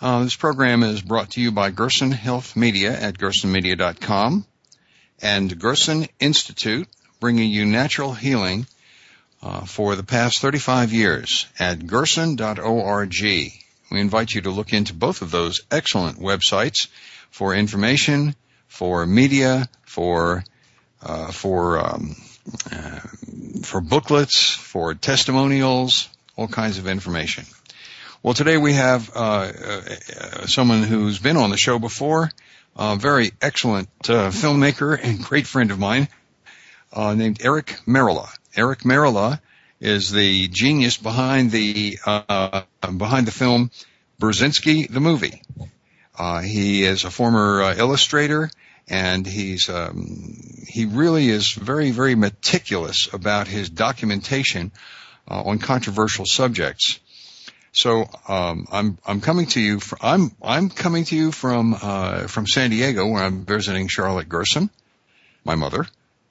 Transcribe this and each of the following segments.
Uh, this program is brought to you by Gerson Health Media at gersonmedia.com and Gerson Institute, bringing you natural healing uh, for the past 35 years at gerson.org. We invite you to look into both of those excellent websites for information, for media, for uh, for um, uh, for booklets, for testimonials, all kinds of information. Well, today we have uh, uh, someone who's been on the show before, a very excellent uh, filmmaker and great friend of mine, uh, named Eric Merola. Eric Merola is the genius behind the uh, behind the film Burzynski the movie. Uh, he is a former illustrator, and he's um, he really is very very meticulous about his documentation on controversial subjects. So um, I'm I'm coming to you. From, I'm I'm coming to you from uh, from San Diego, where I'm visiting Charlotte Gerson, my mother,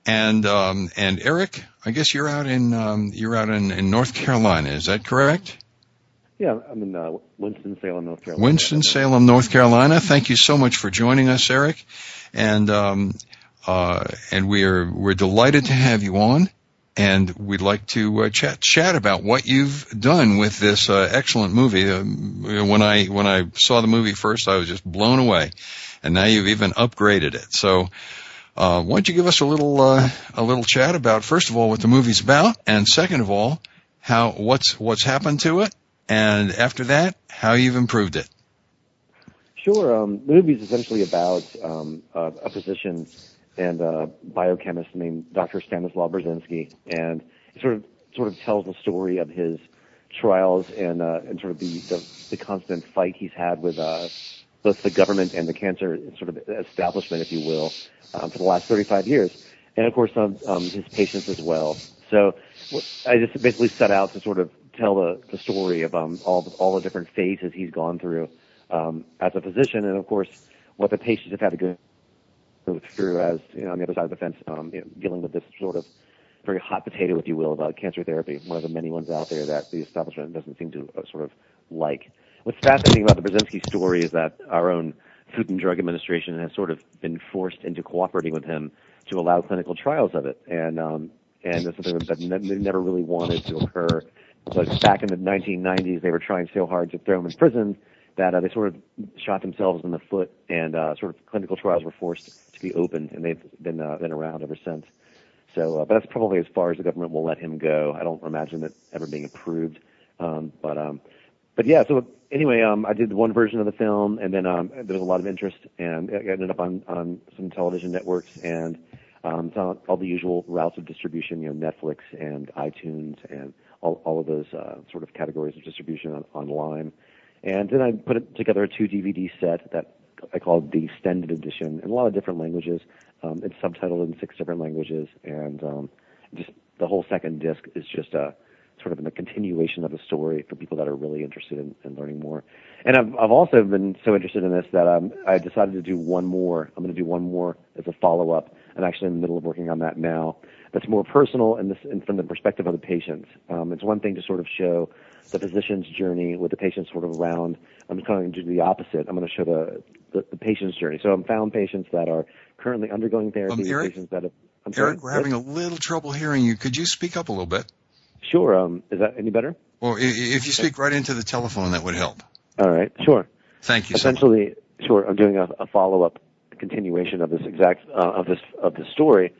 and um, and Eric. I guess you're out in um, you're out in, in North Carolina. Is that correct? Yeah, I'm in uh, Winston Salem, North Carolina. Winston Salem, North Carolina. Thank you so much for joining us, Eric, and um, uh, and we're we're delighted to have you on and we'd like to uh, chat chat about what you've done with this uh, excellent movie. Uh, when I when I saw the movie first, I was just blown away, and now you've even upgraded it. So, uh, why don't you give us a little uh, a little chat about first of all what the movie's about, and second of all how what's what's happened to it, and after that how you've improved it. Sure. Um, the movie's essentially about um, a, a physician and a biochemist named Dr. Stanislaw Burzynski, and it sort of sort of tells the story of his trials and uh, and sort of the, the, the constant fight he's had with uh, both the government and the cancer sort of establishment, if you will, um, for the last 35 years, and of course um, um, his patients as well. So I just basically set out to sort of tell the, the story of um, all the, all the different phases he's gone through um, as a physician, and of course what the patients have had to go through as you know, on the other side of the fence, um, you know, dealing with this sort of very hot potato, if you will, about cancer therapy, one of the many ones out there that the establishment doesn't seem to uh, sort of like. What's fascinating about the Burzynski story is that our own Food and Drug Administration has sort of been forced into cooperating with him to allow clinical trials of it, and um, and it's something that they never really wanted to occur. But back in the 1990s, they were trying so hard to throw him in prison that uh, they sort of shot themselves in the foot, and uh, sort of clinical trials were forced to be opened, and they've been uh, been around ever since. So, uh, but that's probably as far as the government will let him go. I don't imagine it ever being approved. Um, but um, but yeah. So anyway, um, I did one version of the film, and then um, there was a lot of interest, and it ended up on on some television networks and um, all, all the usual routes of distribution. You know, Netflix and iTunes and all all of those uh, sort of categories of distribution on, online. And then I put together a two DVD set that I called the extended edition in a lot of different languages. Um, it's subtitled in six different languages, and um, just the whole second disc is just a sort of a continuation of the story for people that are really interested in, in learning more. And I've, I've also been so interested in this that um, I decided to do one more. I'm going to do one more as a follow up. I'm actually in the middle of working on that now. That's more personal and, this, and from the perspective of the patient. Um, it's one thing to sort of show the physician's journey with the patient sort of around. I'm going to do the opposite. I'm going to show the, the, the patient's journey. So I'm found patients that are currently undergoing therapy. Um, Eric, patients that have, I'm Eric, sorry, we're having a little trouble hearing you. Could you speak up a little bit? Sure. Um, is that any better? Well, if you speak right into the telephone, that would help. All right. Sure. Thank you. Essentially, so sure. I'm doing a, a follow-up continuation of this exact uh, of this of the story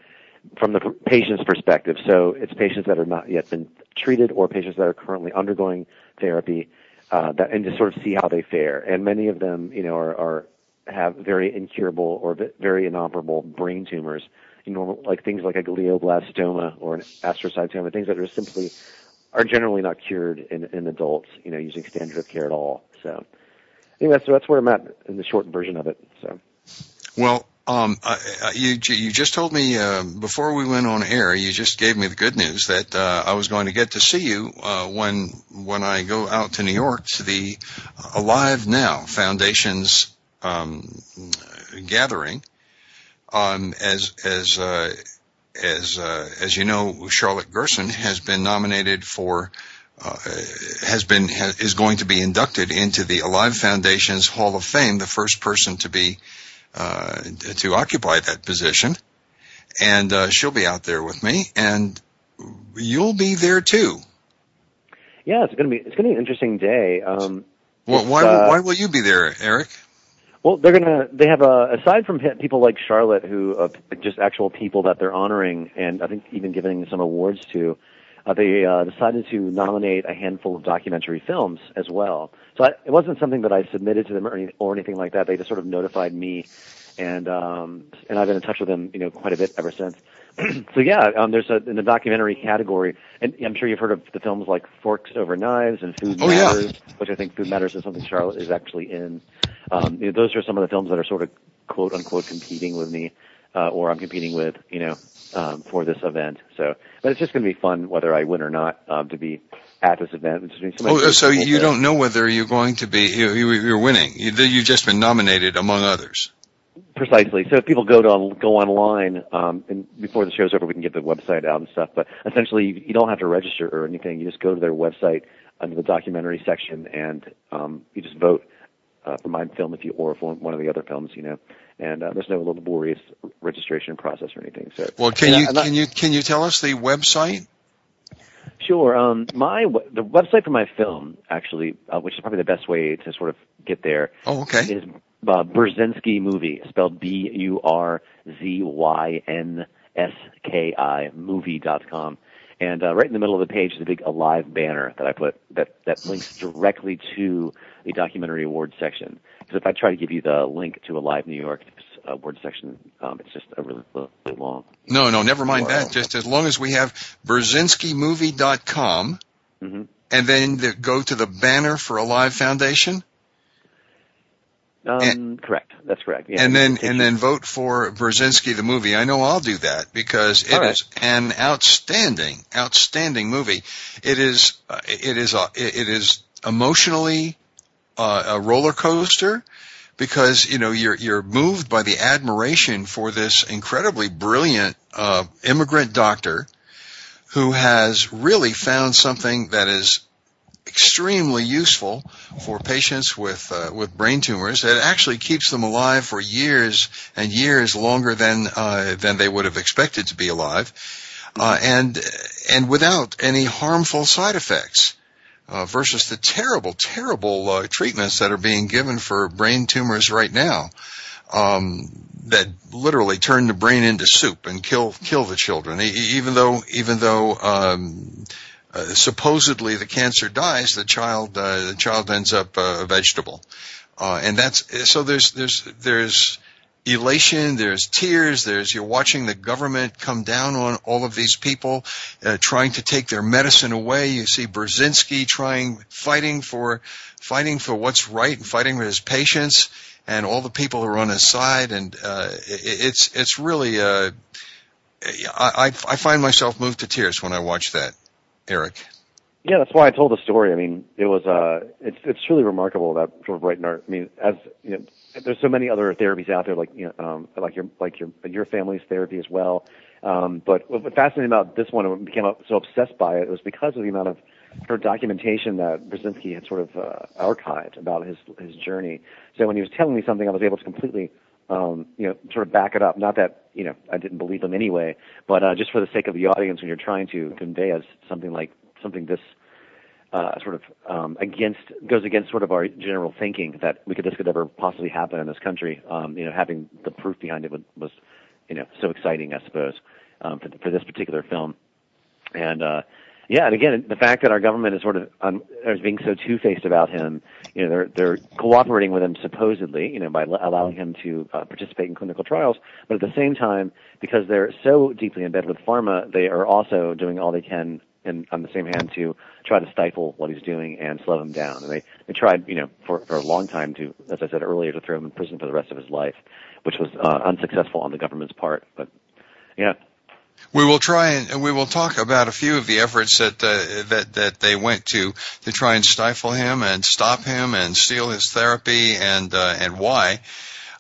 from the patient's perspective. So it's patients that are not yet been treated or patients that are currently undergoing therapy, uh, that, and to sort of see how they fare. And many of them, you know, are, are have very incurable or very inoperable brain tumors, you know, like things like a glioblastoma or an astrocytoma, things that are simply are generally not cured in, in adults, you know, using standard of care at all. So think that's that's where I'm at in the short version of it. So. Well, um, uh, you you just told me uh, before we went on air. You just gave me the good news that uh, I was going to get to see you uh, when when I go out to New York to the Alive Now Foundation's um, gathering. Um, as as uh, as uh, as you know, Charlotte Gerson has been nominated for. has been has, is going to be inducted into the Alive Foundation's Hall of Fame, the first person to be uh, to occupy that position, and uh, she'll be out there with me, and you'll be there too. Yeah, it's gonna be it's gonna be an interesting day. Um, well, why uh, why will you be there, Eric? Well, they're gonna they have a aside from people like Charlotte, who uh, just actual people that they're honoring, and I think even giving some awards to. Uh, they uh, decided to nominate a handful of documentary films as well. So I, it wasn't something that I submitted to them or, any, or anything like that. They just sort of notified me, and um, and I've been in touch with them, you know, quite a bit ever since. so yeah, um, there's a in the documentary category, and I'm sure you've heard of the films like Forks Over Knives and Food oh, Matters, yeah. which I think Food Matters is something Charlotte is actually in. Um, you know, those are some of the films that are sort of quote unquote competing with me, uh, or I'm competing with, you know, um, for this event. So, but it's just going to be fun whether I win or not um, to be at this event. oh, so you don't know whether you're going to be you, you're winning. You, you've just been nominated among others. Precisely. So if people go to go online, um, and before the show's over, we can get the website out and stuff. But essentially, you, you don't have to register or anything. You just go to their website under the documentary section, and um, you just vote uh, for my film if you or for one of the other films, you know. And uh, there's no laborious registration process or anything. So well, can you can you can you tell us the website? Sure. Um, my the website for my film, actually, uh, which is probably the best way to sort of get there. Oh, okay. Is uh, Burzynski movie, spelled B U R Z Y N S K I movie dot com. And uh, right in the middle of the page is a big alive banner that I put that that links directly to the documentary awards section. Because if I try to give you the link to a live New York, uh, word section. Um, it's just a really, really long. No, no, never mind that. Just as long as we have BurzynskiMovie.com, mm-hmm. and then the, go to the banner for Alive Foundation. Um, and, correct. That's correct. Yeah, and then and then vote for Burzynski the movie. I know I'll do that because it right. is an outstanding, outstanding movie. It is uh, it is a, it is emotionally uh, a roller coaster because you know you're you're moved by the admiration for this incredibly brilliant uh, immigrant doctor who has really found something that is extremely useful for patients with uh, with brain tumors that actually keeps them alive for years and years longer than uh, than they would have expected to be alive uh, and and without any harmful side effects uh, versus the terrible, terrible uh, treatments that are being given for brain tumors right now. Um, that literally turn the brain into soup and kill kill the children. even though even though um, uh, supposedly the cancer dies, the child uh, the child ends up a vegetable, uh, and that's so. There's there's there's elation, there's tears, there's you're watching the government come down on all of these people, uh, trying to take their medicine away. You see Burzynski trying, fighting for, fighting for what's right and fighting for his patients and all the people who are on his side. And, uh, it, it's, it's really, uh, I, I find myself moved to tears when I watch that, Eric. Yeah, that's why I told the story. I mean, it was, uh, it's, it's truly remarkable that sort of right I mean, as, you know, there's so many other therapies out there, like you know, um, like your like your your family's therapy as well. Um, but what fascinating about this one, and became so obsessed by it, was because of the amount of of documentation that Burzynski had sort of uh, archived about his his journey. So when he was telling me something, I was able to completely, um, you know, sort of back it up. Not that you know I didn't believe him anyway, but uh, just for the sake of the audience, when you're trying to convey as something like something this uh, sort of um, against goes against sort of our general thinking that we could this could ever possibly happen in this country. Um, you know, having the proof behind it was, you know so exciting, I suppose, um, for, for this particular film. And uh, yeah, and again, the fact that our government is sort of um, is being so two-faced about him, you know, they're they're cooperating with him supposedly, you know, by l- allowing him to uh, participate in clinical trials, but at the same time, because they're so deeply embedded with pharma, they are also doing all they can and on the same hand to try to stifle what he's doing and slow him down. And they, they tried, you know, for, for a long time to, as I said earlier, to throw him in prison for the rest of his life, which was uh, unsuccessful on the government's part. But yeah. We will try and we will talk about a few of the efforts that uh, that that they went to to try and stifle him and stop him and steal his therapy and uh, and why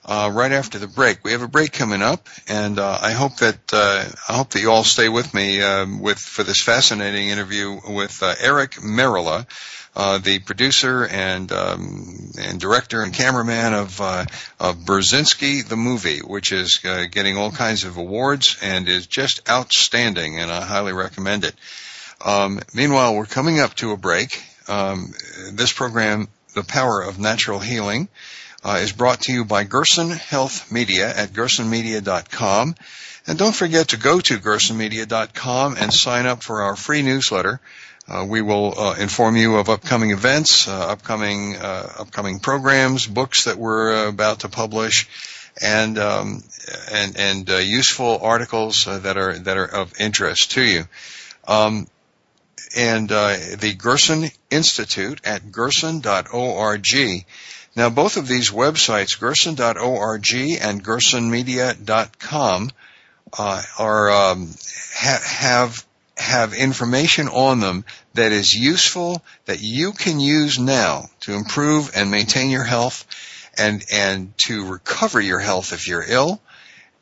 uh, right after the break. We have a break coming up, and uh, I hope that uh, I hope that you all stay with me um, with for this fascinating interview with uh, Eric Merola. Uh, the producer and um, and director and cameraman of uh, of Burzynski the movie, which is getting all kinds of awards and is just outstanding, and I highly recommend it. Um, meanwhile, we're coming up to a break. Um, this program, The Power of Natural Healing, uh, is brought to you by Gerson Health Media at gersonmedia.com. And don't forget to go to gersonmedia.com and sign up for our free newsletter. Uh, we will uh, inform you of upcoming events, uh, upcoming uh, upcoming programs, books that we're uh, about to publish, and um, and and useful articles that are that are of interest to you. Um, and the Gerson Institute at gerson.org now, both of these websites, gerson.org and gersonmedia.com, uh, are um, ha- have have information on them that is useful that you can use now to improve and maintain your health and and to recover your health if you're ill.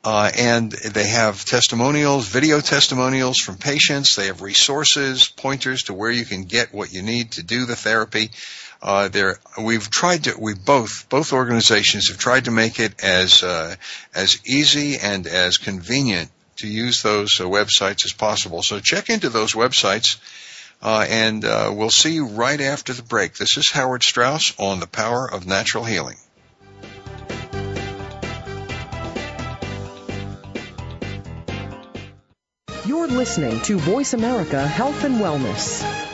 Uh, and they have testimonials, video testimonials from patients. They have resources, pointers to where you can get what you need to do the therapy. Uh, there, we've tried to, we both, both organizations have tried to make it as, uh, as easy and as convenient to use those uh, websites as possible. So check into those websites, uh, and uh, we'll see you right after the break. This is Howard Strauss on the power of natural healing. You're listening to Voice America Health and Wellness.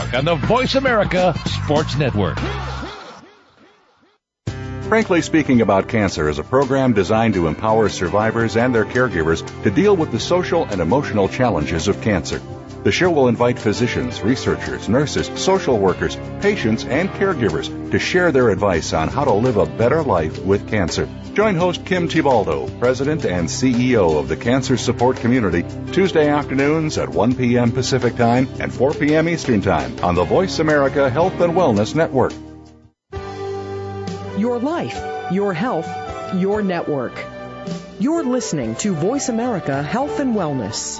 on the Voice America Sports Network. Frankly Speaking About Cancer is a program designed to empower survivors and their caregivers to deal with the social and emotional challenges of cancer. The show will invite physicians, researchers, nurses, social workers, patients, and caregivers to share their advice on how to live a better life with cancer. Join host Kim Thiboldeaux, President and CEO of the Cancer Support Community, Tuesday afternoons at 1 p.m. Pacific Time and 4 p.m. Eastern Time on the Voice America Health and Wellness Network. Your life, your health, your network. You're listening to Voice America Health and Wellness.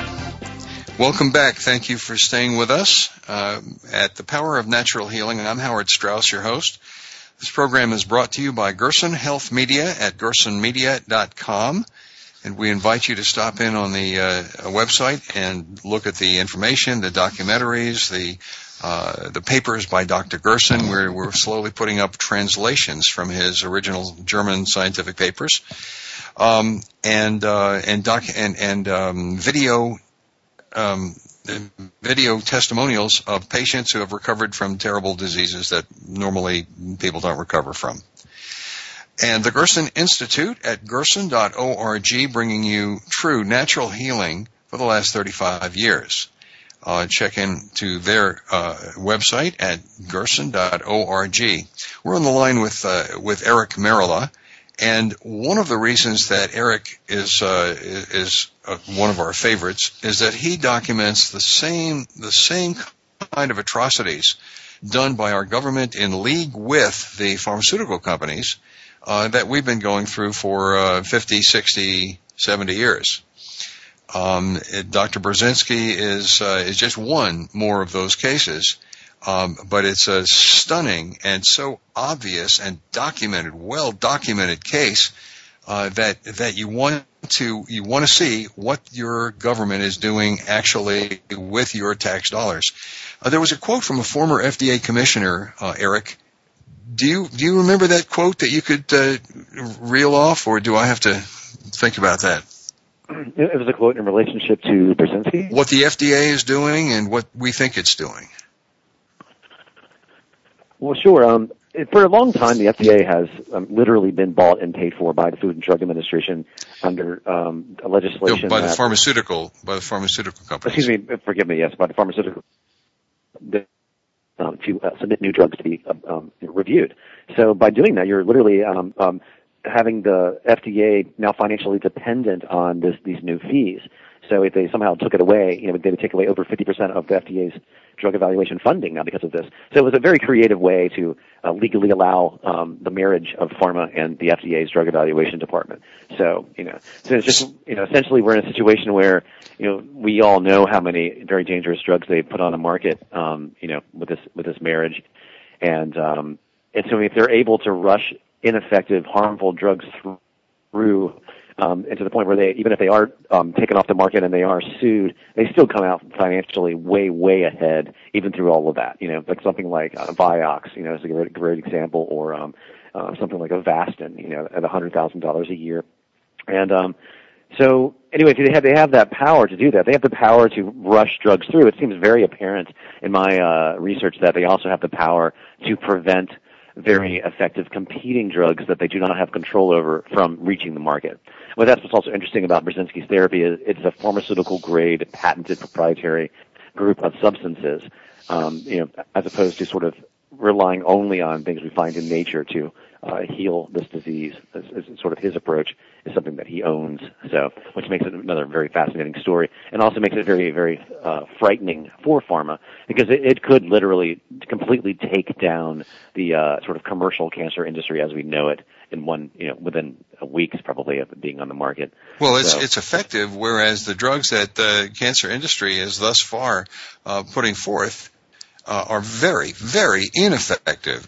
Welcome back. Thank you for staying with us uh, at the Power of Natural Healing. And I'm Howard Strauss, your host. This program is brought to you by Gerson Health Media at gersonmedia.com. And we invite you to stop in on the uh, website and look at the information, the documentaries, the uh, the papers by Dr. Gerson. We're, we're slowly putting up translations from his original German scientific papers, um, and uh, and doc and and um, video um, video testimonials of patients who have recovered from terrible diseases that normally people don't recover from. And the Gerson Institute at gerson.org bringing you true natural healing for the last 35 years. Uh, check into their uh, website at gerson.org. We're on the line with uh, with Eric Merola, and one of the reasons that Eric is uh, is uh, one of our favorites is that he documents the same the same kind of atrocities done by our government in league with the pharmaceutical companies uh, that we've been going through for uh, 50, 60, 70 years. Um, Dr. Burzynski is uh, is just one more of those cases, um, but it's a stunning and so obvious and documented, well documented case uh, that that you want to you want to see what your government is doing actually with your tax dollars. Uh, there was a quote from a former FDA commissioner, uh, Eric, do you do you remember that quote that you could uh, reel off, or do I have to think about that? It was a quote in relationship to Burzynski. What the FDA is doing and what we think it's doing. Well, sure. Um, for a long time, the FDA has um, literally been bought and paid for by the Food and Drug Administration under um, legislation. No, by that, the pharmaceutical, by the pharmaceutical companies. Excuse me, forgive me. Yes, by the pharmaceutical um, to uh, submit new drugs to be uh, um, reviewed. So by doing that, you're literally um, um, having the FDA now financially dependent on this, these new fees. So if they somehow took it away, you know, they would take away over 50% of the FDA's drug evaluation funding now because of this. So it was a very creative way to uh, legally allow um, the marriage of pharma and the FDA's drug evaluation department. So you know, so it's just you know, essentially we're in a situation where you know we all know how many very dangerous drugs they put on the market, um, you know, with this with this marriage, and um, and so if they're able to rush ineffective, harmful drugs through um, and to the point where they, even if they are um, taken off the market and they are sued, they still come out financially way, way ahead, even through all of that. You know, like something like uh, Vioxx, you know, is a great, great example, or um, uh, something like Avastin, you know, at a hundred thousand dollars a year, and um, so anyway, they have they have that power to do that. They have the power to rush drugs through. It seems very apparent in my uh, research that they also have the power to prevent very effective competing drugs that they do not have control over from reaching the market. Well, that's what's also interesting about Burzynski's therapy is it's a pharmaceutical grade, patented, proprietary group of substances, um, you know, as opposed to sort of relying only on things we find in nature to uh, heal this disease. Is, is sort of his approach is something that he owns. So, which makes it another very fascinating story, and also makes it very, very uh, frightening for pharma because it, it could literally completely take down the uh, sort of commercial cancer industry as we know it in one, you know, within weeks probably of being on the market. Well, it's so, it's effective, whereas the drugs that the cancer industry is thus far uh, putting forth uh, are very, very ineffective.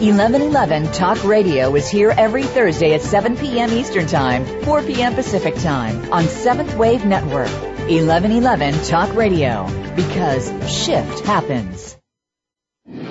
1111 Talk Radio is here every Thursday at 7 p.m. Eastern Time, 4 p.m. Pacific Time on Seventh Wave Network. 1111 Talk Radio because shift happens.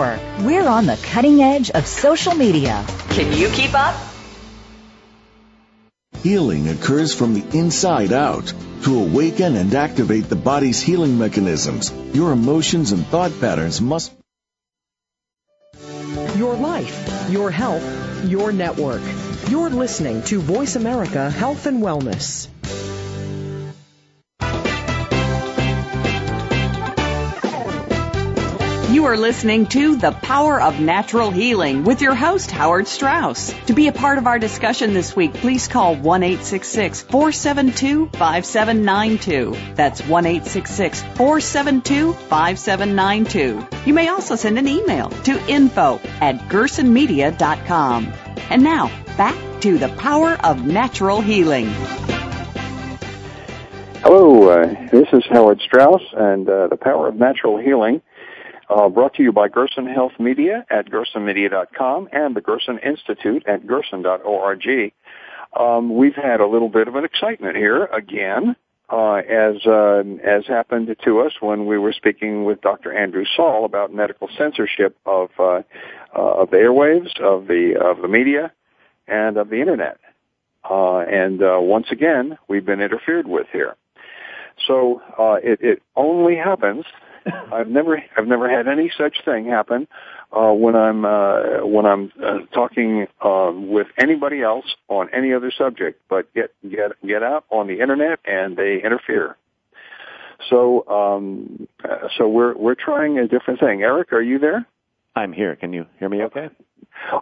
We're on the cutting edge of social media. Can you keep up? Healing occurs from the inside out. To awaken and activate the body's healing mechanisms, your emotions and thought patterns must. Your life, your health, your network. You're listening to Voice America Health and Wellness. You are listening to The Power of Natural Healing with your host, Howard Strauss. To be a part of our discussion this week, please call 1 472 5792. That's 1 472 5792. You may also send an email to info at gersonmedia.com. And now, back to The Power of Natural Healing. Hello, uh, this is Howard Strauss and uh, The Power of Natural Healing. Uh, brought to you by Gerson Health Media at gersonmedia.com and the Gerson Institute at gerson.org. Um, we've had a little bit of an excitement here again, uh, as uh, as happened to us when we were speaking with Dr. Andrew Saul about medical censorship of uh, uh, of the airwaves, of the of the media, and of the internet. Uh, and once again, we've been interfered with here. So it, it only happens I've never I've never had any such thing happen uh, when I'm uh, when I'm uh, talking uh, with anybody else on any other subject. But get get get out on the internet and they interfere. So um, uh, so we're we're trying a different thing. Eric, are you there? I'm here. Can you hear me? Okay.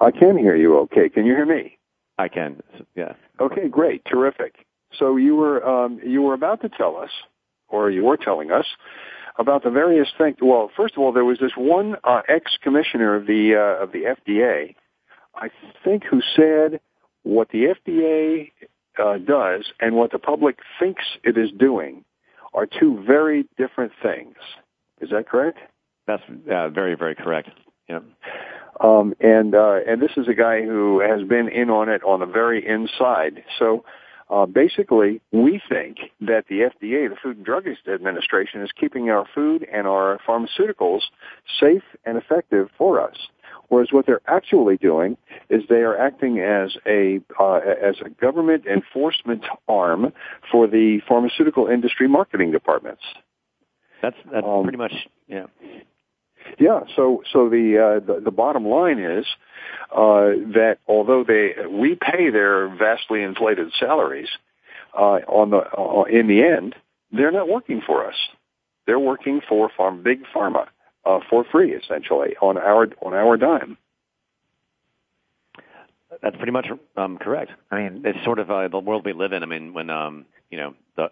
I can hear you. Okay. Can you hear me? I can. Yeah. Okay. Great. Terrific. So you were um, you were about to tell us, or you were telling us about the various things. Well, first of all, there was this one uh, ex-commissioner of the uh, of the FDA, I think, who said what the FDA uh, does and what the public thinks it is doing are two very different things. Is that correct? That's uh, very, very correct. Yeah. Um, and uh, and this is a guy who has been in on it on the very inside. So uh, basically, we think that the FDA, the Food and Drug Administration, is keeping our food and our pharmaceuticals safe and effective for us. Whereas what they're actually doing is they are acting as a uh, as a government enforcement arm for the pharmaceutical industry marketing departments. That's that's um, pretty much yeah. Yeah. So so the uh, the, the bottom line is uh, that although they we pay their vastly inflated salaries uh, on the uh, in the end, they're not working for us. They're working for farm big pharma uh, for free, essentially on our on our dime. That's pretty much um, correct. I mean, it's sort of uh, the world we live in. I mean, when um, you know the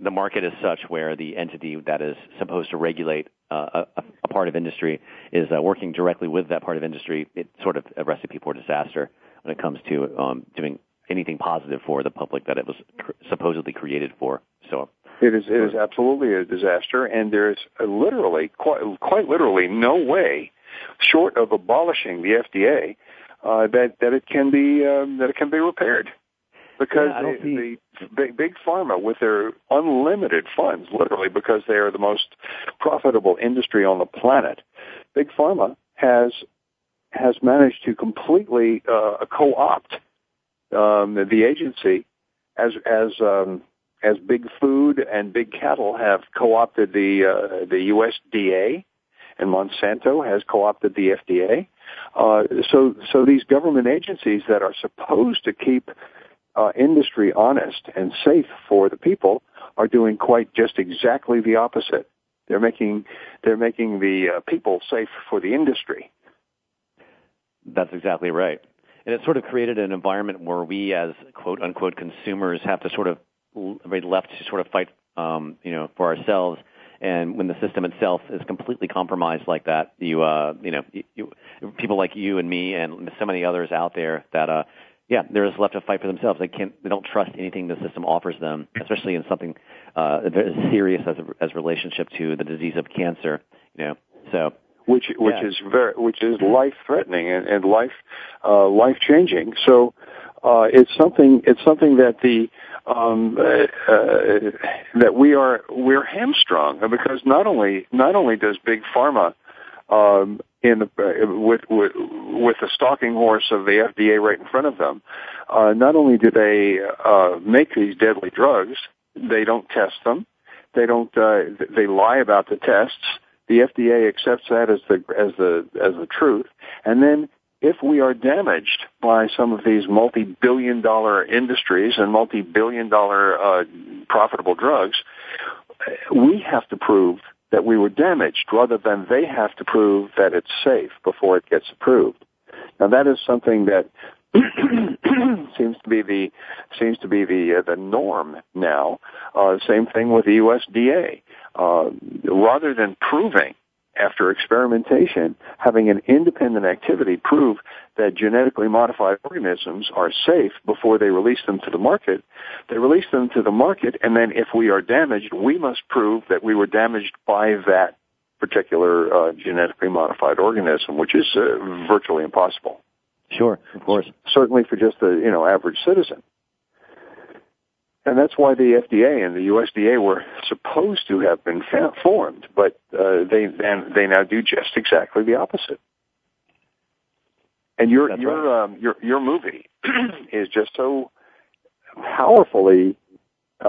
the market is such where the entity that is supposed to regulate uh, a, a part of industry is uh, working directly with that part of industry, it's sort of a recipe for disaster when it comes to um, doing anything positive for the public that it was cr- supposedly created for. So it is it is absolutely a disaster, and there's literally quite quite literally no way, short of abolishing the FDA, uh, that that it can be um, that it can be repaired because yeah, the, the big, big pharma with their unlimited funds, literally because they are the most profitable industry on the planet, big pharma has has managed to completely uh, co-opt um, the agency as as um, as big food and big cattle have co-opted the uh, the USDA and Monsanto has co-opted the FDA. Uh, so, so these government agencies that are supposed to keep uh, industry honest and safe for the people are doing quite just exactly the opposite. They're making they're making the uh, people safe for the industry. That's exactly right. And it sort of created an environment where we, as quote unquote consumers, have to sort of be left to sort of fight, um, you know, for ourselves. And when the system itself is completely compromised like that, you, uh, you know, you, you, people like you and me and so many others out there that, uh, yeah, they're just left to fight for themselves. They can't, they don't trust anything the system offers them, especially in something uh, as serious as as relationship to the disease of cancer. You know, so which which yeah. is very which is life threatening and, and life uh, life changing. So uh, it's something it's something that the um, uh, uh, that we are we're hamstrung because not only not only does big pharma um, in uh, with with with the stalking horse of the FDA right in front of them, uh, not only do they uh, make these deadly drugs, they don't test them, they don't uh, they lie about the tests. The FDA accepts that as the as the as the truth, and then if we are damaged by some of these multi-billion dollar industries and multi-billion dollar uh, profitable drugs, we have to prove that we were damaged rather than they have to prove that it's safe before it gets approved. Now that is something that seems to be the seems to be the uh, the norm now. Uh, same thing with the USDA. Uh, rather than proving after experimentation, having an independent activity prove that genetically modified organisms are safe before they release them to the market, they release them to the market, and then if we are damaged, we must prove that we were damaged by that particular uh, genetically modified organism, which is uh, virtually impossible. Sure, of course. Certainly for just the you know average citizen. And that's why the FDA and the USDA were supposed to have been formed, but uh, they they now do just exactly the opposite. And your that's your right. um, your your movie is just so powerfully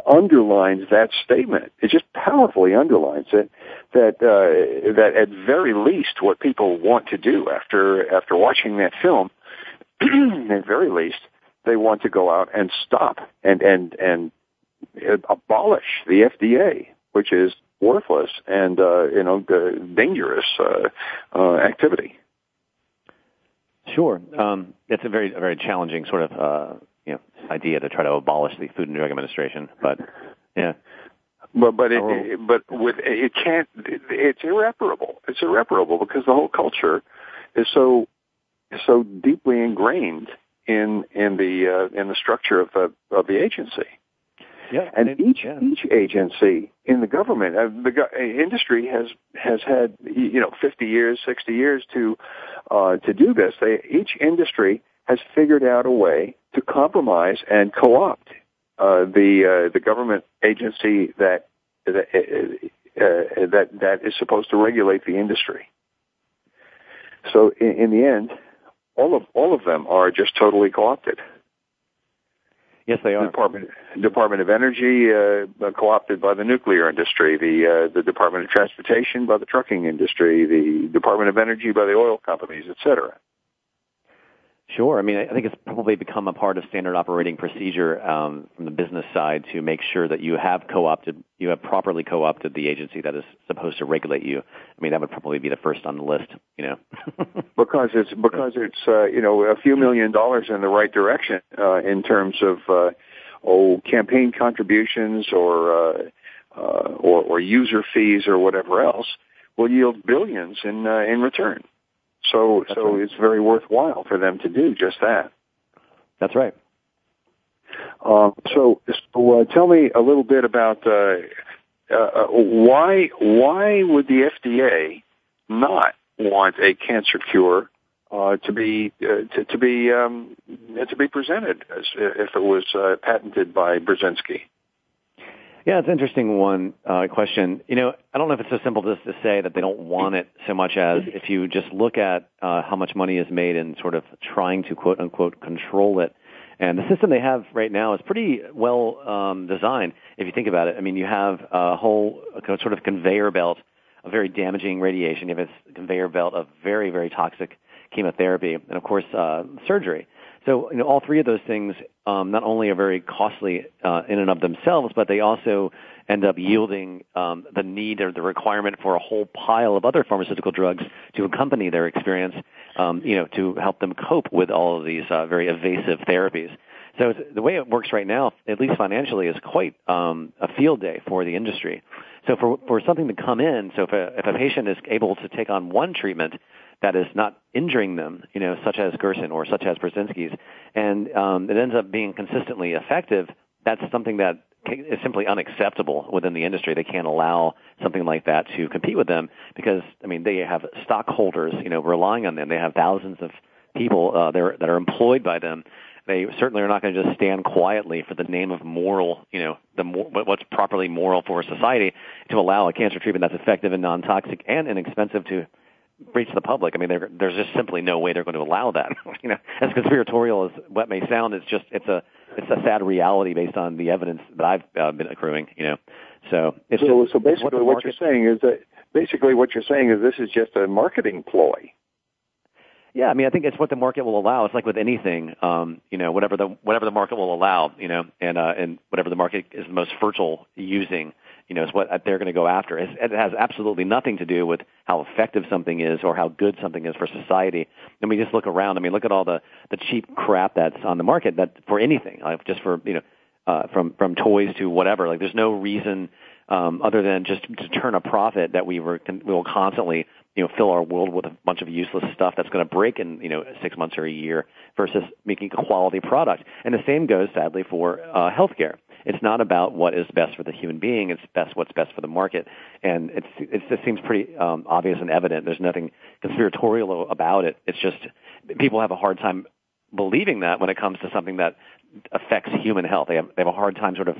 underlines that statement. It just powerfully underlines it that uh, that at very least what people want to do after after watching that film, at very least, they want to go out and stop and and and abolish the FDA, which is worthless and uh, you know dangerous uh, uh, activity. Sure, um, it's a very a very challenging sort of uh, you know idea to try to abolish the Food and Drug Administration, but yeah. But but it, it but with it can't it's irreparable. It's irreparable because the whole culture is so so deeply ingrained in in the uh, in the structure of the of the agency. Yeah, and it, each yeah. each agency in the government, uh, the go- uh, industry has has had you know 50 years, 60 years to uh, to do this. They each industry has figured out a way to compromise and co-opt uh, the uh, the government agency that that, uh, uh, that that is supposed to regulate the industry. So in, in the end, all of all of them are just totally co-opted. Yes, they are. The Department Department of Energy uh, co-opted by the nuclear industry, the uh, the Department of Transportation by the trucking industry, the Department of Energy by the oil companies, et cetera. Sure. I mean, I think it's probably become a part of standard operating procedure um, from the business side to make sure that you have co-opted, you have properly co-opted the agency that is supposed to regulate you. I mean, that would probably be the first on the list, you know. because it's because it's uh, you know a few million dollars in the right direction uh, in terms of uh, oh campaign contributions or, uh, uh, or or user fees or whatever else will yield billions in uh, in return. So That's so right. it's very worthwhile for them to do just that. That's right. Uh, so so uh, tell me a little bit about uh, uh, why why would the FDA not want a cancer cure uh, to be uh, to, to be um, to be presented as if it was uh, patented by Burzynski? Yeah, it's an interesting one uh, question. You know, I don't know if it's so simple just to say that they don't want it so much as if you just look at uh, how much money is made in sort of trying to quote unquote control it. And the system they have right now is pretty well um, designed. If you think about it, I mean, you have a whole sort of conveyor belt a very damaging radiation. You have a conveyor belt of very, very toxic chemotherapy, and of course, uh, surgery. So, you know, all three of those things um, not only are very costly uh, in and of themselves, but they also end up yielding um, the need or the requirement for a whole pile of other pharmaceutical drugs to accompany their experience, um, you know, to help them cope with all of these uh, very evasive therapies. So the way it works right now, at least financially, is quite um, a field day for the industry. So for for something to come in, so if a if a patient is able to take on one treatment that is not injuring them, you know, such as Gerson or such as Burzynski's, and um, it ends up being consistently effective, that's something that is simply unacceptable within the industry. They can't allow something like that to compete with them because, I mean, they have stockholders, you know, relying on them. They have thousands of people uh, that are employed by them. They certainly are not going to just stand quietly for the name of moral, you know, the what's properly moral for society to allow a cancer treatment that's effective and non-toxic and inexpensive to reach the public. I mean, there's just simply no way they're going to allow that. you know, as conspiratorial as what may sound, it's just it's a it's a sad reality based on the evidence that I've uh, been accruing. You know, so it's so just, so basically what, what you're saying is that basically what you're saying is this is just a marketing ploy. Yeah, I mean, I think it's what the market will allow. It's like with anything, um, you know, whatever the whatever the market will allow, you know, and uh, and whatever the market is most fertile using you know, is what they're going to go after. It has absolutely nothing to do with how effective something is or how good something is for society. And we just look around. I mean, look at all the the cheap crap that's on the market that for anything, like just for you know, uh, from from toys to whatever. Like, there's no reason um, other than just to turn a profit that we were we will constantly you know fill our world with a bunch of useless stuff that's going to break in you know six months or a year versus making a quality product. And the same goes sadly for uh, healthcare. It's not about what is best for the human being. It's best what's best for the market, and it's it just seems pretty um, obvious and evident. There's nothing conspiratorial about it. It's just people have a hard time believing that when it comes to something that affects human health. They have they have a hard time sort of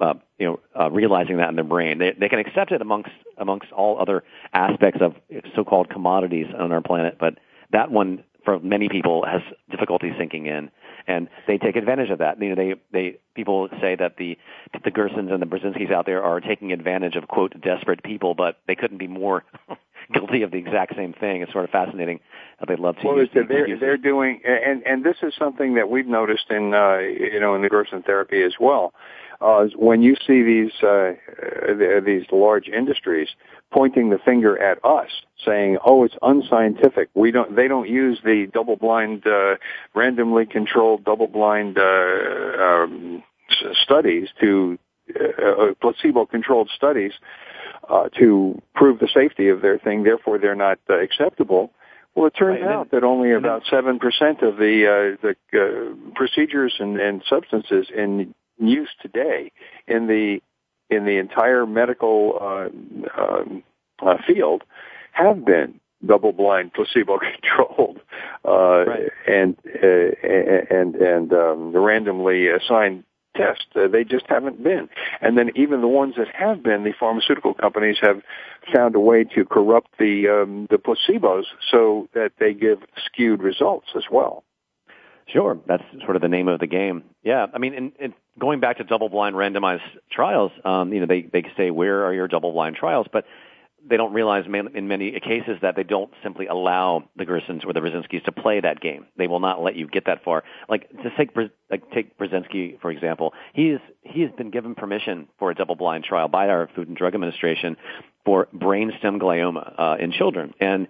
uh, you know uh, realizing that in their brain. They they can accept it amongst amongst all other aspects of so-called commodities on our planet, but that one for many people has difficulty sinking in and they take advantage of that. You know, they they people say that the the Gersons and the Burzynskis out there are taking advantage of quote desperate people, but they couldn't be more guilty of the exact same thing. It's sort of fascinating how they love to well, use. They're they're doing, and and this is something that we've noticed in uh, you know in the Gerson therapy as well uh, when you see these uh, these large industries pointing the finger at us, saying, "Oh, it's unscientific. We don't. They don't use the double-blind, uh, randomly controlled, double-blind uh, um, studies to uh, uh, placebo-controlled studies uh, to prove the safety of their thing. Therefore, they're not uh, acceptable." Well, it turns right. out that only about seven percent of the uh, the uh, procedures and, and substances in use today in the in the entire medical uh, um, uh, field have been double-blind, placebo-controlled, uh, right. and uh, and and um, randomly assigned tests. Uh, they just haven't been. And then even the ones that have been, the pharmaceutical companies have found a way to corrupt the um, the placebos so that they give skewed results as well. Sure, that's sort of the name of the game. Yeah, I mean, in, in going back to double-blind randomized trials, um, you know, they they say where are your double-blind trials, but they don't realize in many cases that they don't simply allow the Gersons or the Burzynskis to play that game. They will not let you get that far. Like to take like take Burzynski for example, he's he has been given permission for a double-blind trial by our Food and Drug Administration for brainstem glioma uh, in children, and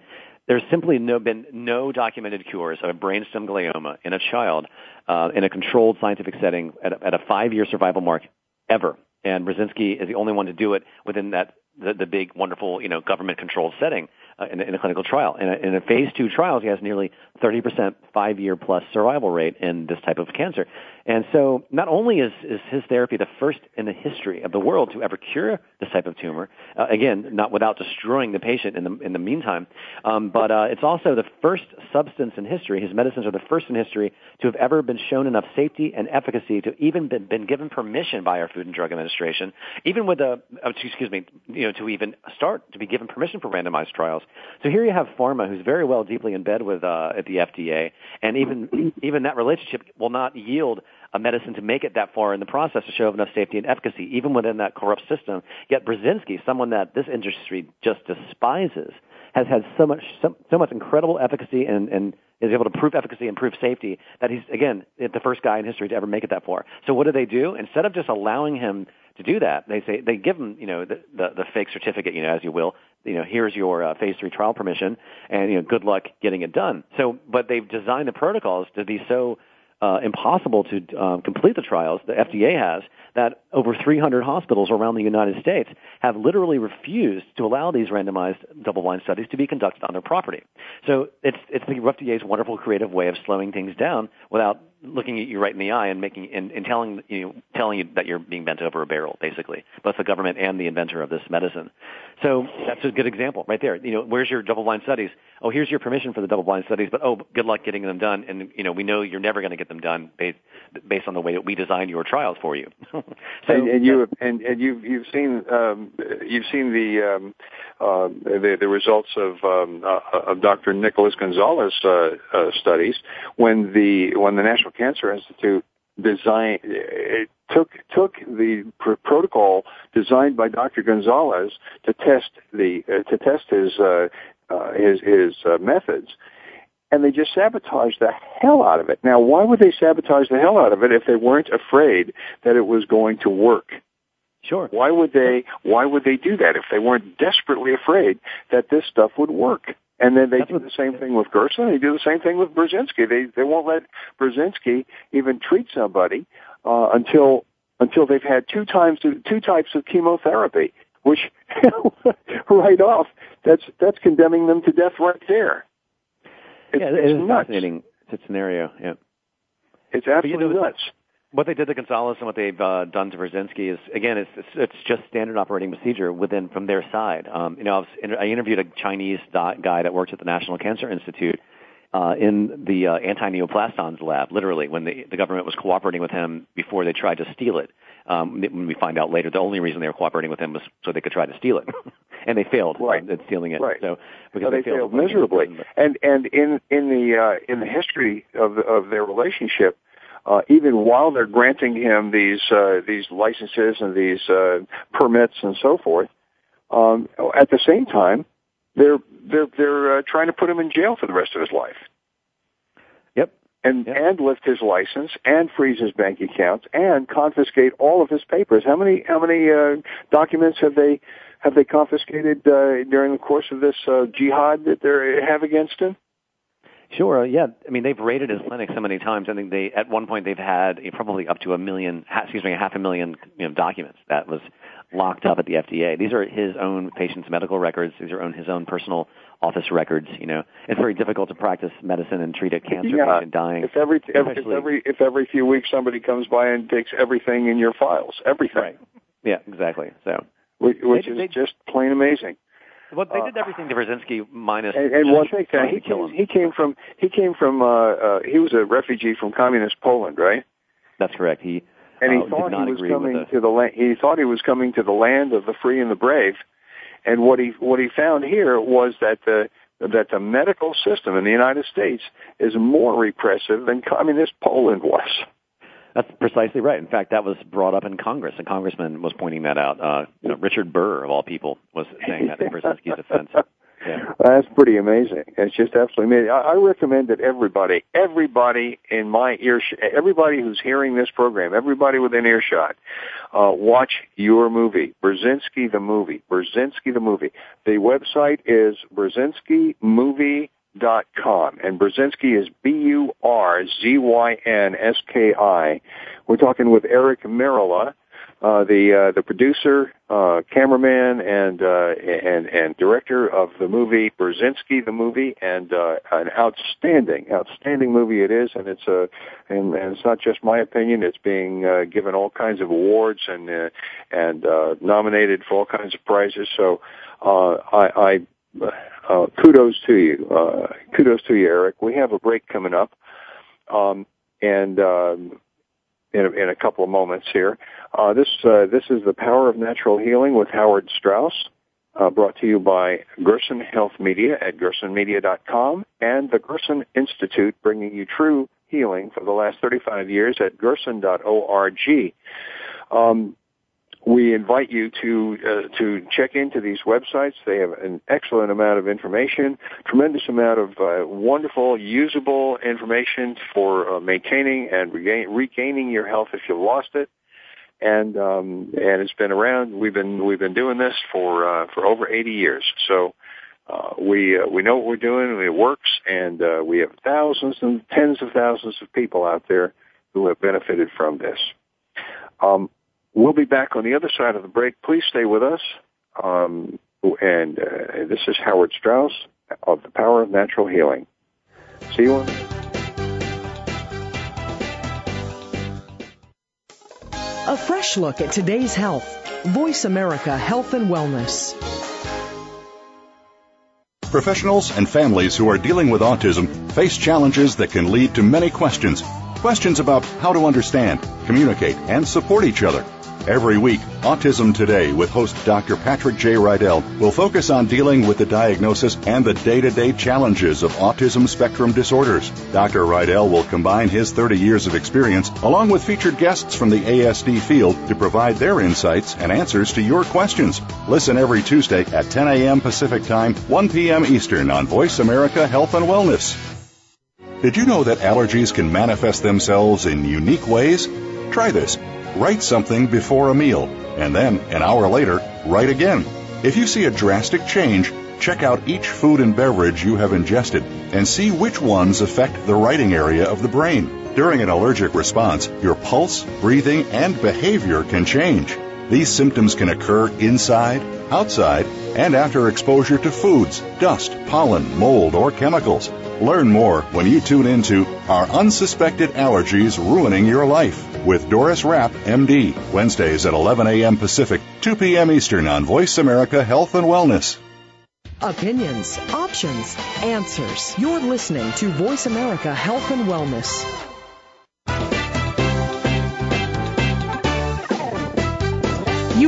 there's simply no, been no documented cures of a brainstem glioma in a child uh, in a controlled scientific setting at a, at a five-year survival mark ever. And Burzynski is the only one to do it within that the, the big, wonderful, you know, government-controlled setting uh, in, in a clinical trial. In a, in a phase two trials, he has nearly 30% five-year plus survival rate in this type of cancer. And so not only is, is his therapy the first in the history of the world to ever cure this type of tumor, uh, again, not without destroying the patient in the, in the meantime, um, but uh, it's also the first substance in history, his medicines are the first in history to have ever been shown enough safety and efficacy to even been, been given permission by our Food and Drug Administration, even with a, uh, excuse me, you know, to even start to be given permission for randomized trials. So here you have pharma who's very well deeply in bed with uh, at the FDA, and even even that relationship will not yield a medicine to make it that far in the process to show enough safety and efficacy, even within that corrupt system. Yet Burzynski, someone that this industry just despises, has had so much so, so much incredible efficacy and, and is able to prove efficacy and prove safety that he's again the first guy in history to ever make it that far. So what do they do? Instead of just allowing him to do that, they say they give him you know the the, the fake certificate, you know, as you will. You know, here's your uh, phase three trial permission, and you know, good luck getting it done. So, but they've designed the protocols to be so uh, impossible to um, complete the trials, the FDA has, that over 300 hospitals around the United States have literally refused to allow these randomized double-blind studies to be conducted on their property. So it's, it's the FDA's wonderful creative way of slowing things down without looking at you right in the eye and making and, and telling you telling you that you're being bent over a barrel, basically, both the government and the inventor of this medicine. So that's a good example right there. You know, where's your double-blind studies? Oh, here's your permission for the double-blind studies, but oh, good luck getting them done. And you know, we know you're never going to get them done based based on the way that we designed your trials for you. so, and, and you and, and you've you've seen um, you've seen the um, uh, the, the results of um, uh, of Dr. Nicholas Gonzalez uh, uh, studies when the when the National Cancer Institute design it took took the pr- protocol designed by Dr. Gonzalez to test the uh, to test his uh, uh, his his uh, methods, and they just sabotaged the hell out of it. Now, why would they sabotage the hell out of it if they weren't afraid that it was going to work? Sure. Why would they? Why would they do that if they weren't desperately afraid that this stuff would work? And then they do the same thing with Gerson. They do the same thing with Burzynski. They they won't let Burzynski even treat somebody uh, until until they've had two times two types of chemotherapy, which right off that's that's condemning them to death right there. It's, yeah, it it's is nuts. fascinating scenario. Yeah, it's absolutely you know, nuts what they did to Gonzalez and what they've uh, done to Burzynski is again it's, it's it's just standard operating procedure within from their side. Um, you know, I, was, I interviewed a Chinese guy that works at the National Cancer Institute uh, in the uh, anti-neoplastons lab, literally when the, the government was cooperating with him before they tried to steal it. Um, when we find out later, the only reason they were cooperating with him was so they could try to steal it, and they failed right. at stealing it. Right. So because so they, they, failed, failed miserably, and and in in the uh, in the history of of their relationship, uh, even while they're granting him these uh, these licenses and these uh, permits and so forth, um, at the same time, they're they're they're uh, trying to put him in jail for the rest of his life. Yep. And yep. and lift his license and freeze his bank accounts and confiscate all of his papers. How many how many uh, documents have they have they confiscated uh, during the course of this uh, jihad that they have against him? Sure. Uh, yeah. I mean, they've raided his clinic so many times. I think they, at one point, they've had probably up to a million, excuse me, a half a million you know, documents that was locked up at the FDA. These are his own patients' medical records. These are own, his own personal office records. You know, it's very difficult to practice medicine and treat a cancer yeah. patient dying. If every if, if every if every few weeks somebody comes by and takes everything in your files, everything. Right. Yeah. Exactly. So. Which, which they, is they, just plain amazing. Well, they did everything to Burzynski minus. And, and one thing, uh, he came, he came from he came from uh, uh, he was a refugee from communist Poland, right? That's correct. He and he uh, thought he was coming to the land. He thought he was coming to the land of the free and the brave. And what he what he found here was that the that the medical system in the United States is more repressive than communist Poland was. That's precisely right. In fact, that was brought up in Congress. A congressman was pointing that out. Uh, you know, Richard Burr, of all people, was saying that in Burzynski's defense. Yeah. That's pretty amazing. It's just absolutely amazing. I, I recommend that everybody, everybody in my earshot, everybody who's hearing this program, everybody within earshot, uh, watch your movie, Burzynski the movie, Burzynski the movie. The website is Burzynski Movie dot com and Burzynski is B U R Z Y N S K I. We're talking with Eric Merola, uh, the uh, the producer, uh, cameraman, and uh, and and director of the movie Burzynski, the movie, and uh, an outstanding, outstanding movie it is, and it's a and, and it's not just my opinion; it's being uh, given all kinds of awards and uh, and uh, nominated for all kinds of prizes. So uh, I, I uh, kudos to you. Uh, kudos to you, Eric. We have a break coming up, um, and um, in, a, in a couple of moments here. Uh, this uh, this is the power of natural healing with Howard Strauss, uh, brought to you by Gerson Health Media at gersonmedia.com and the Gerson Institute, bringing you true Healing for the last 35 years at gerson.org. Um, we invite you to uh, to check into these websites. They have an excellent amount of information, tremendous amount of uh, wonderful, usable information for uh, maintaining and regain, regaining your health if you've lost it. And um, and it's been around. We've been we've been doing this for uh, for over 80 years. So uh, we uh, we know what we're doing. It works, and uh, we have thousands and tens of thousands of people out there who have benefited from this. Um, We'll be back on the other side of the break. Please stay with us. Um, and uh, this is Howard Strauss of the Power of Natural Healing. See you on. A fresh look at today's health. Voice America Health and Wellness. Professionals and families who are dealing with autism face challenges that can lead to many questions. Questions about how to understand, communicate, and support each other Every week, Autism Today with host Dr. Patrick J. Rydell will focus on dealing with the diagnosis and the day-to-day challenges of autism spectrum disorders. Dr. Rydell will combine his 30 years of experience along with featured guests from the ASD field to provide their insights and answers to your questions. Listen every Tuesday at 10 a.m. Pacific Time, 1 p.m. Eastern on Voice America Health and Wellness. Did you know that allergies can manifest themselves in unique ways? Try this. Write something before a meal, and then, an hour later, write again. If you see a drastic change, check out each food and beverage you have ingested and see which ones affect the writing area of the brain. During an allergic response, your pulse, breathing, and behavior can change. These symptoms can occur inside, outside, and after exposure to foods, dust, pollen, mold, or chemicals. Learn more when you tune into Are Unsuspected Allergies Ruining Your Life? With Doris Rapp, MD, Wednesdays at 11 a.m. Pacific, 2 p.m. Eastern on Voice America Health and Wellness. Opinions, options, answers. You're listening to Voice America Health and Wellness.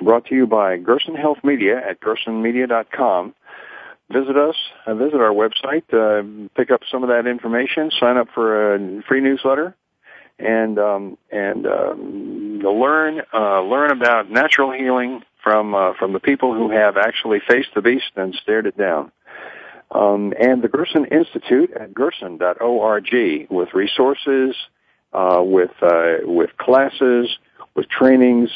brought to you by Gerson Health Media at gersonmedia.com. Visit us, uh, visit our website, uh, pick up some of that information, sign up for a free newsletter, and um, and um, learn uh, learn about natural healing from uh, from the people who have actually faced the beast and stared it down. Um, and the Gerson Institute at gerson.org with resources, uh, with uh, with classes, with trainings,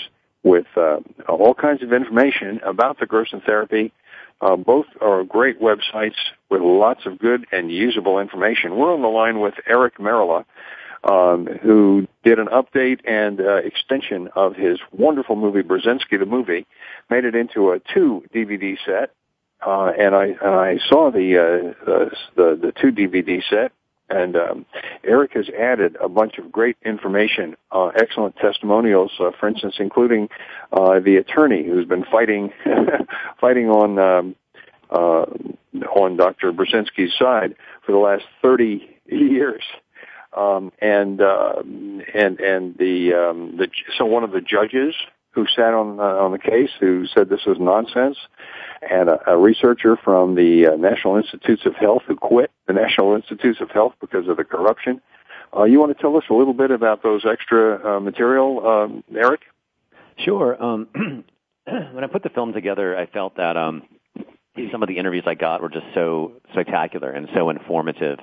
with uh, all kinds of information about the Gerson therapy. Uh, both are great websites with lots of good and usable information. We're on the line with Eric Merola, um, who did an update and uh, extension of his wonderful movie Burzynski the movie, made it into a two DVD set. Uh, and I, and I saw the, uh, the, the, the two DVD set and um, Eric has added a bunch of great information, uh, excellent testimonials, uh, for instance, including uh, the attorney who's been fighting fighting on um, uh, on Dr. Burzynski's side for the last 30 years. Um, and uh, and and the um, the so one of the judges who sat on uh, on the case who said this was nonsense, and a, a researcher from the uh, National Institutes of Health who quit the National Institutes of Health because of the corruption. Uh, you want to tell us a little bit about those extra uh, material, um, Eric? Sure. Um, when I put the film together, I felt that um, some of the interviews I got were just so spectacular and so informative.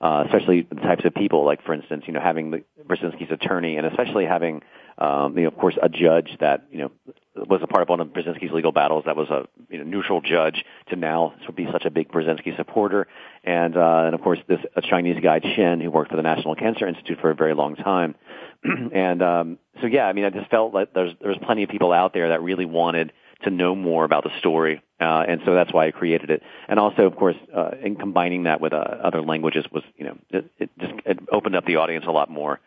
Uh, especially the types of people, like for instance, you know, having the Burzynski's attorney, and especially having um, you know, of course, a judge that you know was a part of one of Burzynski's legal battles. That was a you know, neutral judge to now be such a big Burzynski supporter, and uh, and of course this a Chinese guy Chen who worked for the National Cancer Institute for a very long time, and um, so yeah, I mean, I just felt like there's there's plenty of people out there that really wanted to know more about the story, uh, and so that's why I created it. And also, of course, uh, in combining that with uh, other languages was, you know, it, it just it opened up the audience a lot more.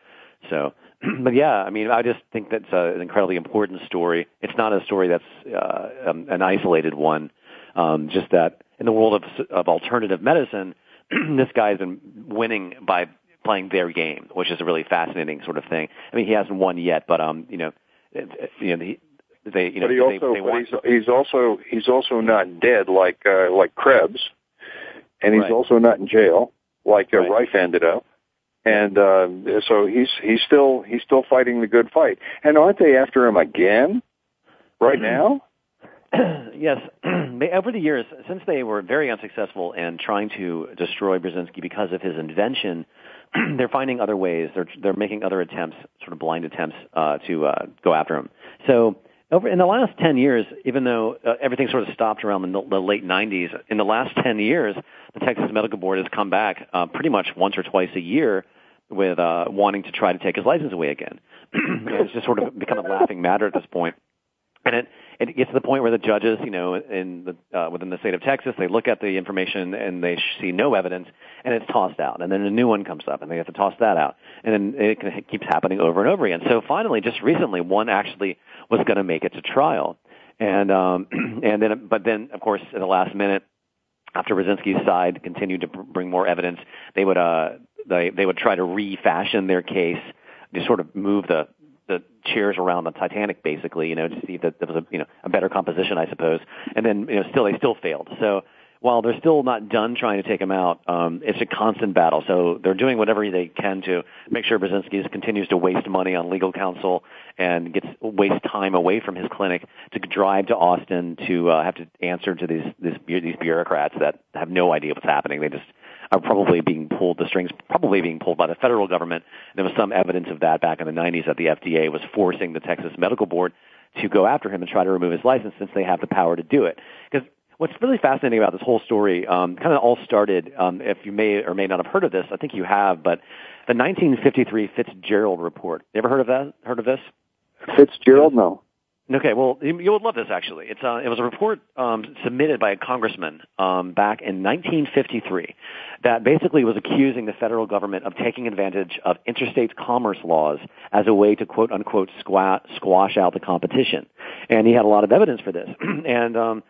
So, but yeah, I mean, I just think that's a, an incredibly important story. It's not a story that's uh, um, an isolated one. Um, just that in the world of, of alternative medicine, this guy's been winning by playing their game, which is a really fascinating sort of thing. I mean, he hasn't won yet, but um, you know, you know, he, they, you know, but he also, they, they but he's, he's also, he's also not dead like uh, like Krebs, and he's Right. also not in jail like uh, Right. Rife ended up. And uh, so he's he's still he's still fighting the good fight. And aren't they after him again? Right now? yes, over the years, since they were very unsuccessful in trying to destroy Burzynski because of his invention, they're finding other ways. They're they're making other attempts, sort of blind attempts, uh, to uh, go after him. So over in the last ten years, even though uh, everything sort of stopped around the, the late '90s, in the last ten years, the Texas Medical Board has come back uh, pretty much once or twice a year with uh, wanting to try to take his license away again. it's just sort of become a laughing matter at this point. And it it gets to the point where the judges, you know, in the uh, within the state of Texas, they look at the information and they see no evidence, and it's tossed out. And then a new one comes up, and they have to toss that out. And then it, can- it keeps happening over and over again. So finally, just recently, one actually was going to make it to trial, and um, and then but then of course at the last minute, after Burzynski's side continued to br- bring more evidence, they would uh they they would try to refashion their case to sort of move the the chairs around the Titanic, basically, you know, to see that there was a you know a better composition, I suppose. And then you know still they still failed. So while they're still not done trying to take him out, um, it's a constant battle. So they're doing whatever they can to make sure Burzynski continues to waste money on legal counsel and gets waste time away from his clinic to drive to Austin to uh, have to answer to these these, these bureaucrats that have no idea what's happening. They just are probably being pulled, the strings probably being pulled by the federal government. There was some evidence of that back in the 90s that the FDA was forcing the Texas Medical Board to go after him and try to remove his license since they have the power to do it. Because what's really fascinating about this whole story um, kind of all started, um, if you may or may not have heard of this, I think you have, but the 1953 Fitzgerald Report. You ever heard of that? Heard of this? Fitzgerald? No. Okay, well, you would love this actually. It's uh, it was a report um, submitted by a congressman um, back in 1953 that basically was accusing the federal government of taking advantage of interstate commerce laws as a way to quote unquote squash, squash out the competition, and he had a lot of evidence for this. and um,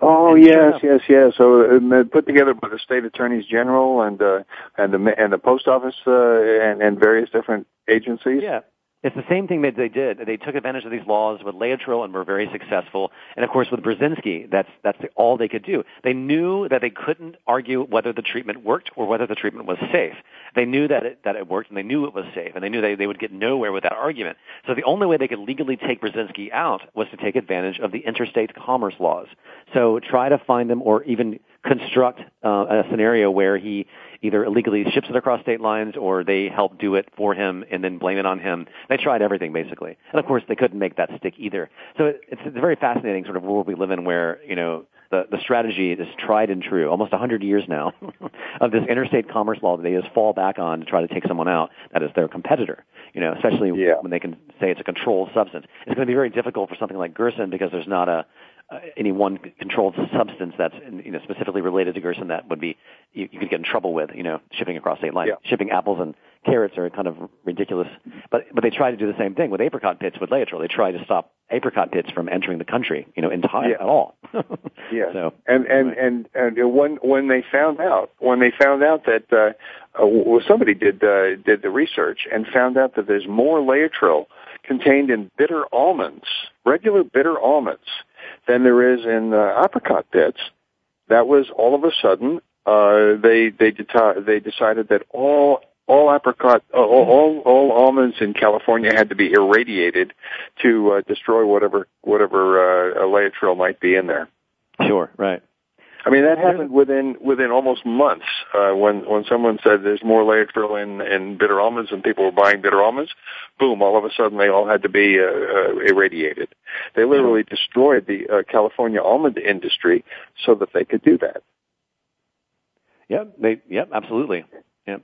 Oh And yes, yes, yes. So uh, put together by the state attorneys general and uh, and the and the post office uh, and and various different agencies. Yeah. It's the same thing that they did. They took advantage of these laws with Laetrile and were very successful. And of course with Burzynski, that's, that's all they could do. They knew that they couldn't argue whether the treatment worked or whether the treatment was safe. They knew that it, that it worked and they knew it was safe and they knew they, they would get nowhere with that argument. So the only way they could legally take Burzynski out was to take advantage of the interstate commerce laws. So try to find them or even construct uh, a scenario where he either illegally ships it across state lines or they help do it for him and then blame it on him. They tried everything basically. And of course they couldn't make that stick either. So it, it's a very fascinating sort of world we live in where, you know, the, the strategy is tried and true, almost 100 years now, of this interstate commerce law that they just fall back on to try to take someone out that is their competitor. You know, especially Yeah. when they can say it's a controlled substance. It's going to be very difficult for something like Gerson because there's not a uh, any one controlled substance that's you know specifically related to Gerson that would be you, you could get in trouble with you know shipping across state lines. Yeah. Shipping apples and carrots are kind of ridiculous, but but they try to do the same thing with apricot pits with Laetrile. They try to stop apricot pits from entering the country you know entire Yeah. at all. Yeah. So And and and and when when they found out when they found out that uh, uh, well, somebody did uh, did the research and found out that there's more Laetrile contained in bitter almonds, regular bitter almonds, than there is in uh, apricot pits. That was all of a sudden uh, they they deti- they decided that all all apricot uh, all, all all almonds in California had to be irradiated to uh, destroy whatever whatever uh, Laetrile might be in there. sure, right. I mean, that happened within within almost months. Uh, when when someone said there's more Laetrile in in bitter almonds and people were buying bitter almonds, boom! All of a sudden, they all had to be uh, uh, irradiated. They literally destroyed the uh, California almond industry so that they could do that. Yep. They yep absolutely. Yep.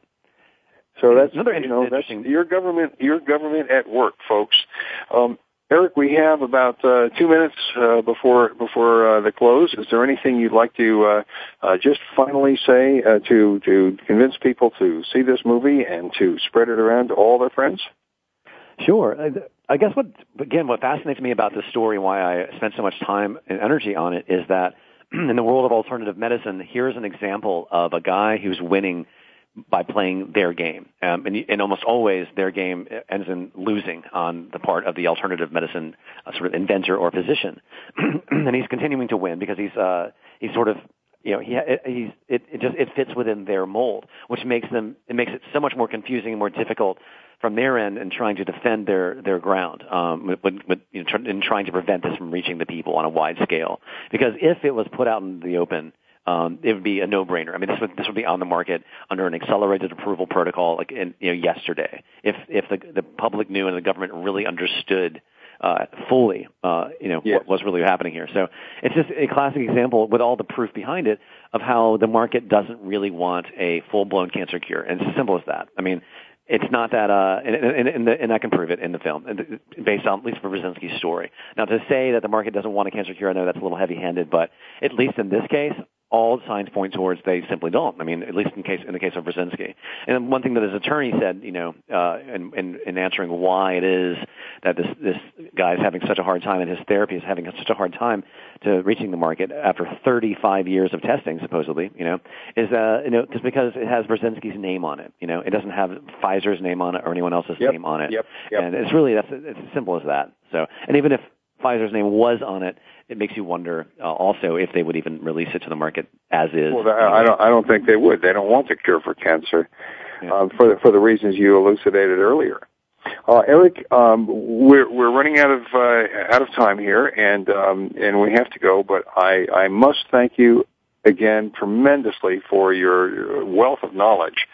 So that's Another you know interesting- your government your government at work, folks. Um, Eric, we have about uh, two minutes uh, before before uh, the close. Is there anything you'd like to uh, uh, just finally say uh, to to convince people to see this movie and to spread it around to all their friends? Sure. I guess what again what fascinates me about this story, why I spent so much time and energy on it, is that in the world of alternative medicine, here's an example of a guy who's winning by playing their game. Um, and, and almost always their game ends in losing on the part of the alternative medicine uh, sort of inventor or physician. and he's continuing to win because he's, uh, he's sort of, you know, he, he's, it, it just, it fits within their mold, which makes them, it makes it so much more confusing and more difficult from their end in trying to defend their their ground, um, with, with, you know, in trying to prevent this from reaching the people on a wide scale. Because if it was put out in the open, um, it would be a no-brainer. I mean, this would this would be on the market under an accelerated approval protocol, like in, you know yesterday. If if the the public knew and the government really understood uh, fully, uh, you know, yes. what was really happening here. So it's just a classic example with all the proof behind it of how the market doesn't really want a full-blown cancer cure. And it's as simple as that. I mean, it's not that, uh, and, and, and, the, and I can prove it in the film, based on at least for Burzynski's story. Now, to say that the market doesn't want a cancer cure, I know that's a little heavy-handed, but at least in this case, all signs point towards they simply don't. I mean, at least in case in the case of Burzynski. And one thing that his attorney said, you know, uh, in, in, in answering why it is that this this guy is having such a hard time and his therapy is having such a hard time to reaching the market after 35 years of testing, supposedly, you know, is uh, you know, just because it has Burzynski's name on it. You know, it doesn't have Pfizer's name on it or anyone else's yep. name on it. Yep. Yep. And it's really that's it's as simple as that. So, and even if Pfizer's name was on it, it makes you wonder uh, also if they would even release it to the market as is. Well, I don't. I don't think they would. They don't want the cure for cancer yeah. uh, for the, for the reasons you elucidated earlier. Uh, Eric, um, we're we're running out of uh, out of time here, and um, and we have to go. But I I must thank you again tremendously for your wealth of knowledge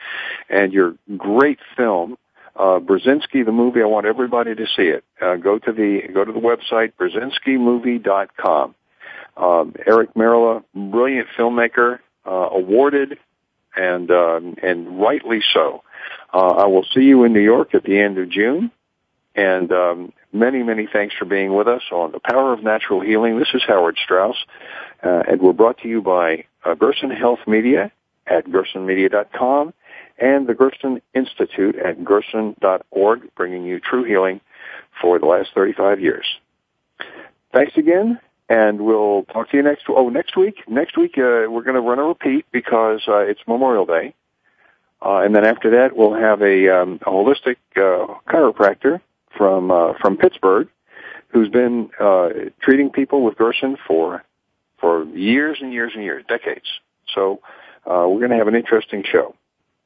and your great film uh, Burzynski, the movie, I want everybody to see it. Uh, go to the, go to the website, burzynskimovie.com. Um, Eric Merola, brilliant filmmaker, uh, awarded and, um, and rightly so. Uh, I will see you in New York at the end of June. And, um, many, many thanks for being with us on The Power of Natural Healing. This is Howard Strauss, uh, and we're brought to you by uh, Gerson Health Media at gersonmedia.com and the Gerson Institute at gerson.org, bringing you true healing for the last 35 years. Thanks again, and we'll talk to you next. Oh, next week. Next week uh, we're going to run a repeat because uh, it's Memorial Day, uh, and then after that we'll have a, um, a holistic uh, chiropractor from uh, from Pittsburgh who's been uh, treating people with Gerson for for years and years and years, decades. So we're going to have an interesting show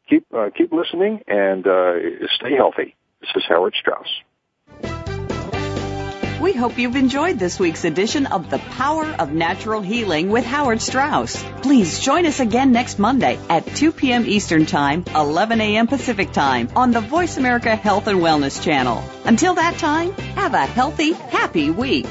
keep uh, keep listening and uh, stay healthy. This is Howard Strauss. We hope you've enjoyed this week's edition of The Power of Natural Healing with Howard Strauss. Please join us again next Monday at 2 p.m. Eastern Time, 11 a.m. Pacific Time on the Voice America Health and Wellness Channel. Until that time, have a healthy, happy week.